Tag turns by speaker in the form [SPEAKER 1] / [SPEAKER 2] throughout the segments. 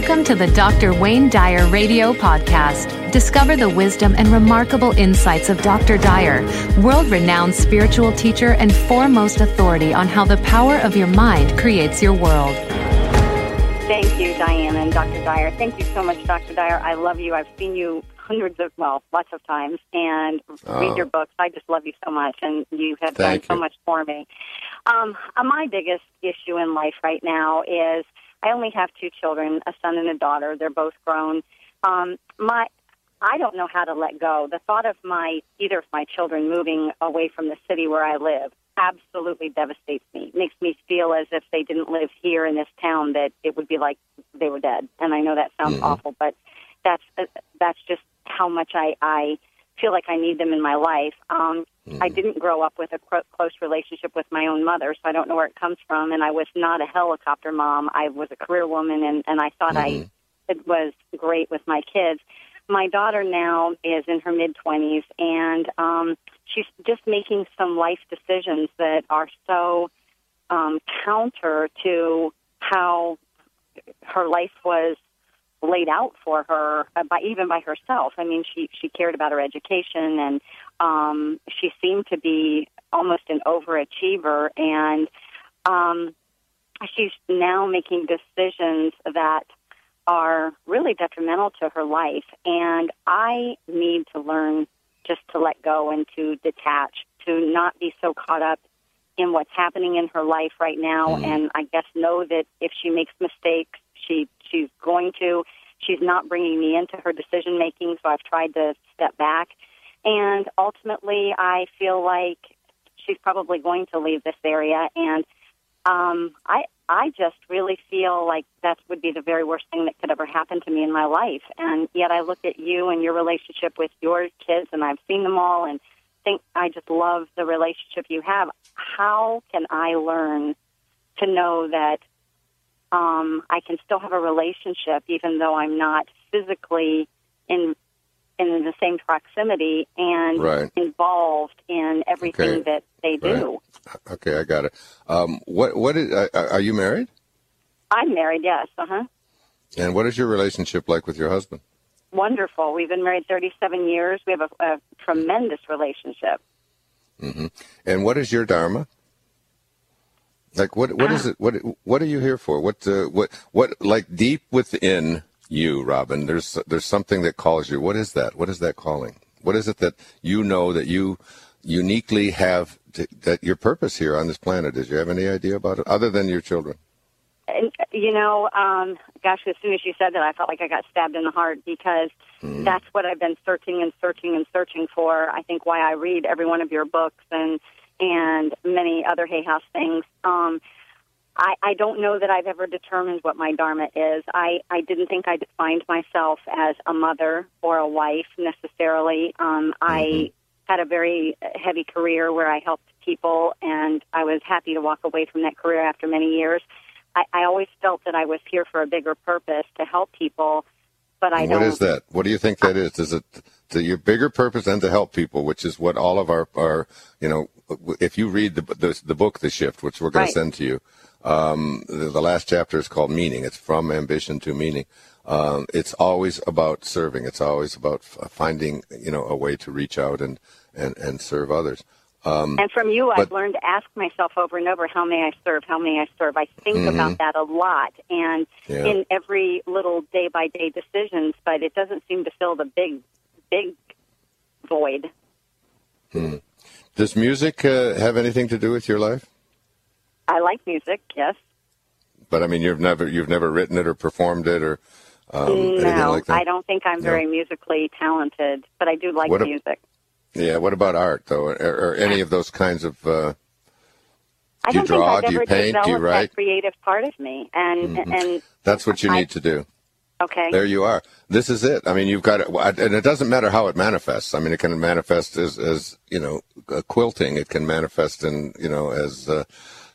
[SPEAKER 1] Welcome to the Dr. Wayne Dyer Radio Podcast. Discover the wisdom and remarkable insights of Dr. Dyer, world renowned spiritual teacher and foremost authority on how the power of your mind creates your world.
[SPEAKER 2] Thank you, Diane and Dr. Dyer. Thank you so much, Dr. Dyer. I love you. I've seen you hundreds of, well, lots of times and
[SPEAKER 3] Oh.
[SPEAKER 2] read your books. I just love you so much, and you have
[SPEAKER 3] Thank
[SPEAKER 2] done so much for me. Um, uh, my biggest issue in life right now is I only have two children, a son and a daughter. They're both grown. Um, my I don't know how to let go. The thought of my either of my children moving away from the city where I live absolutely devastates me. Makes me feel as if they didn't live here in this town that it would be like they were dead. And I know that sounds awful, but that's uh, that's just how much I I feel like I need them in my life. Um, I didn't grow up with a cro- close relationship with my own mother, so I don't know where it comes from. And I was not a helicopter mom. I was a career woman, and and I thought I it was great with my kids. My daughter now is in her mid twenties, and um, she's just making some life decisions that are so um, counter to how her life was laid out for her uh, by even by herself. I mean, she she cared about her education, and um, she seemed to be almost an overachiever, and um, she's now making decisions that are really detrimental to her life. And I need to learn just to let go and to detach, to not be so caught up in what's happening in her life right now. And I guess know that if she makes mistakes, she she's going to. She's not bringing me into her decision making, so I've tried to step back. And ultimately, I feel like she's probably going to leave this area. And um, I I just really feel like that would be the very worst thing that could ever happen to me in my life. And yet I look at you and your relationship with your kids, and I've seen them all, and think I just love the relationship you have. How can I learn to know that um, I can still have a relationship even though I'm not physically in in the same proximity and
[SPEAKER 3] Right.
[SPEAKER 2] involved in everything
[SPEAKER 3] Okay.
[SPEAKER 2] that they do?
[SPEAKER 3] Right. Okay, I got it. Um, what what is, uh, are you married?
[SPEAKER 2] I'm married, yes. Uh huh.
[SPEAKER 3] And what is your relationship like with your husband?
[SPEAKER 2] Wonderful. We've been married 37 years. We have a, a tremendous relationship.
[SPEAKER 3] And what is your dharma? Like what what is it? What what are you here for? What uh, what what like deep within you, Robin? There's there's something that calls you. What is that? What is that calling? What is it that you know that you uniquely have to, that your purpose here on this planet is? You have any idea about it other than your children?
[SPEAKER 2] And, you know, um, gosh, as soon as you said that, I felt like I got stabbed in the heart because that's what I've been searching and searching and searching for. I think why I read every one of your books and and many other Hay House things. Um, I, I don't know that I've ever determined what my dharma is. I, I didn't think I defined myself as a mother or a wife necessarily. Um, I had a very heavy career where I helped people, and I was happy to walk away from that career after many years. I, I always felt that I was here for a bigger purpose to help people, but I
[SPEAKER 3] And
[SPEAKER 2] don't.
[SPEAKER 3] what is that? What do you think that is? Is it to your bigger purpose and to help people, which is what all of our, our you know, if you read the the, the book The Shift, which we're going
[SPEAKER 2] Right.
[SPEAKER 3] to send to you, um, the, the last chapter is called Meaning. It's from ambition to meaning. Um, it's always about serving. It's always about f- finding, you know, a way to reach out and and and serve others. Um,
[SPEAKER 2] And from you, I've learned to ask myself over and over, how may I serve? How may I serve? I think about that a lot and
[SPEAKER 3] Mm-hmm. Yeah.
[SPEAKER 2] in every little day by day decisions, but it doesn't seem to fill the big, big void.
[SPEAKER 3] does music uh, have anything to do with your life?
[SPEAKER 2] I like music, yes.
[SPEAKER 3] But I mean, you've never you've never written it or performed it or um, anything
[SPEAKER 2] no,
[SPEAKER 3] like that.
[SPEAKER 2] I don't think I'm
[SPEAKER 3] No.
[SPEAKER 2] very musically talented, but I do like
[SPEAKER 3] What a-
[SPEAKER 2] music.
[SPEAKER 3] Yeah. What about art, though, or, or any of those kinds of? Uh, Do you draw?
[SPEAKER 2] I've
[SPEAKER 3] Do you paint? Do you write? Mm-hmm.
[SPEAKER 2] creative part of me, and and
[SPEAKER 3] that's what you need to do.
[SPEAKER 2] Okay,
[SPEAKER 3] There you are. This is it. I mean, you've got it, and it doesn't matter how it manifests. I mean, it can manifest as, as you know, quilting. It can manifest in, you know, as, uh,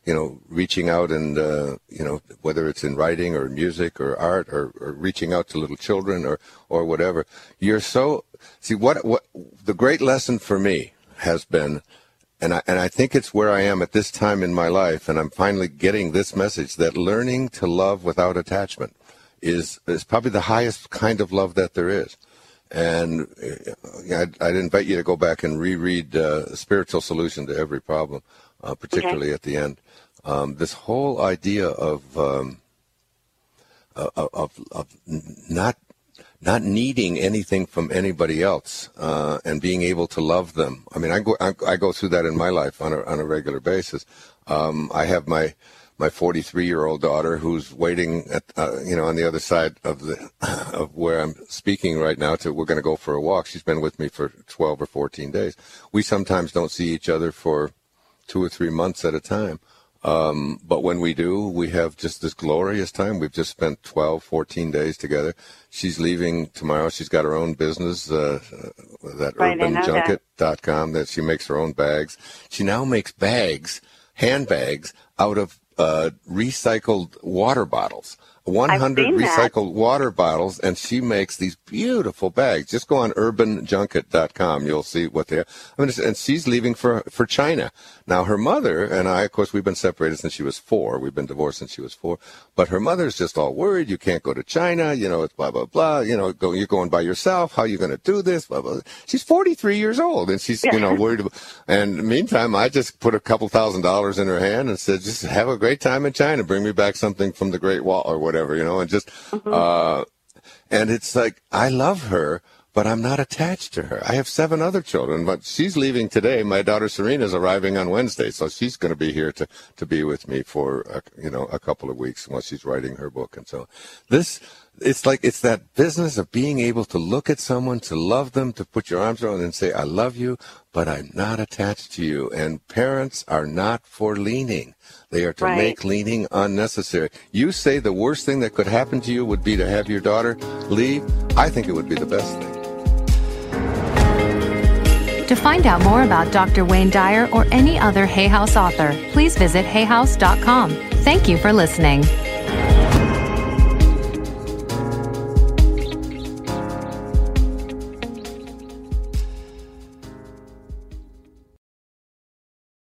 [SPEAKER 3] you know, reaching out and, uh, you know, whether it's in writing or music or art or, or reaching out to little children or, or whatever. You're so, see, what, what, the great lesson for me has been, and I, and I think it's where I am at this time in my life, and I'm finally getting this message that learning to love without attachment is is probably the highest kind of love that there is. And uh, I'd, I'd invite you to go back and reread uh, "Spiritual Solution to Every Problem," uh, particularly okay. at the end. Um, this whole idea of, um, of of, of not not needing anything from anybody else uh, and being able to love them. I mean, I go I, I, go through that in my life on a on a regular basis. Um, I have my my 43 year old daughter who's waiting at uh, you know on the other side of the of where I'm speaking right now to we're going to go for a walk. She's been with me for 12 or 14 days. We sometimes don't see each other for two or three months at a time. Um, but when we do we have just this glorious time. We've just spent 12 14 days together. She's leaving tomorrow. She's got her own business uh, uh that right, urbanjunket.com that she makes her own bags. She now makes bags handbags out of uh, recycled water bottles. 100 recycled that. water bottles, and she makes these beautiful bags. Just go on urbanjunket.com. You'll see what they are. I mean, and she's leaving for, for China. Now, her mother and I, of course, we've been separated since she was four. We've been divorced since she was four. But her mother's just all worried. You can't go to China. You know, it's blah, blah, blah. You know, go, you're going by yourself. How are you going to do this? Blah, blah. She's 43 years old, and she's, you know, worried. About, and meantime, I just put a couple thousand dollars in her hand and said, just have a great time in China. Bring me back something from the Great Wall or whatever whatever, you know, and just, mm-hmm. uh, and it's like, I love her, but I'm not attached to her. I have seven other children, but she's leaving today. My daughter Serena is arriving on Wednesday, so she's going to be here to, to be with me for, a, you know, a couple of weeks while she's writing her book. And so this, it's like it's that business of being able to look at someone, to love them, to put your arms around them and say, I love you, but I'm not attached to you. And parents are not for leaning. They are to right. make leaning unnecessary. You say the worst thing that could happen to you would be to have your daughter leave. I think it would be the best thing.
[SPEAKER 1] To find out more about Dr. Wayne Dyer or any other Hay House author, please visit hayhouse.com. Thank you for listening.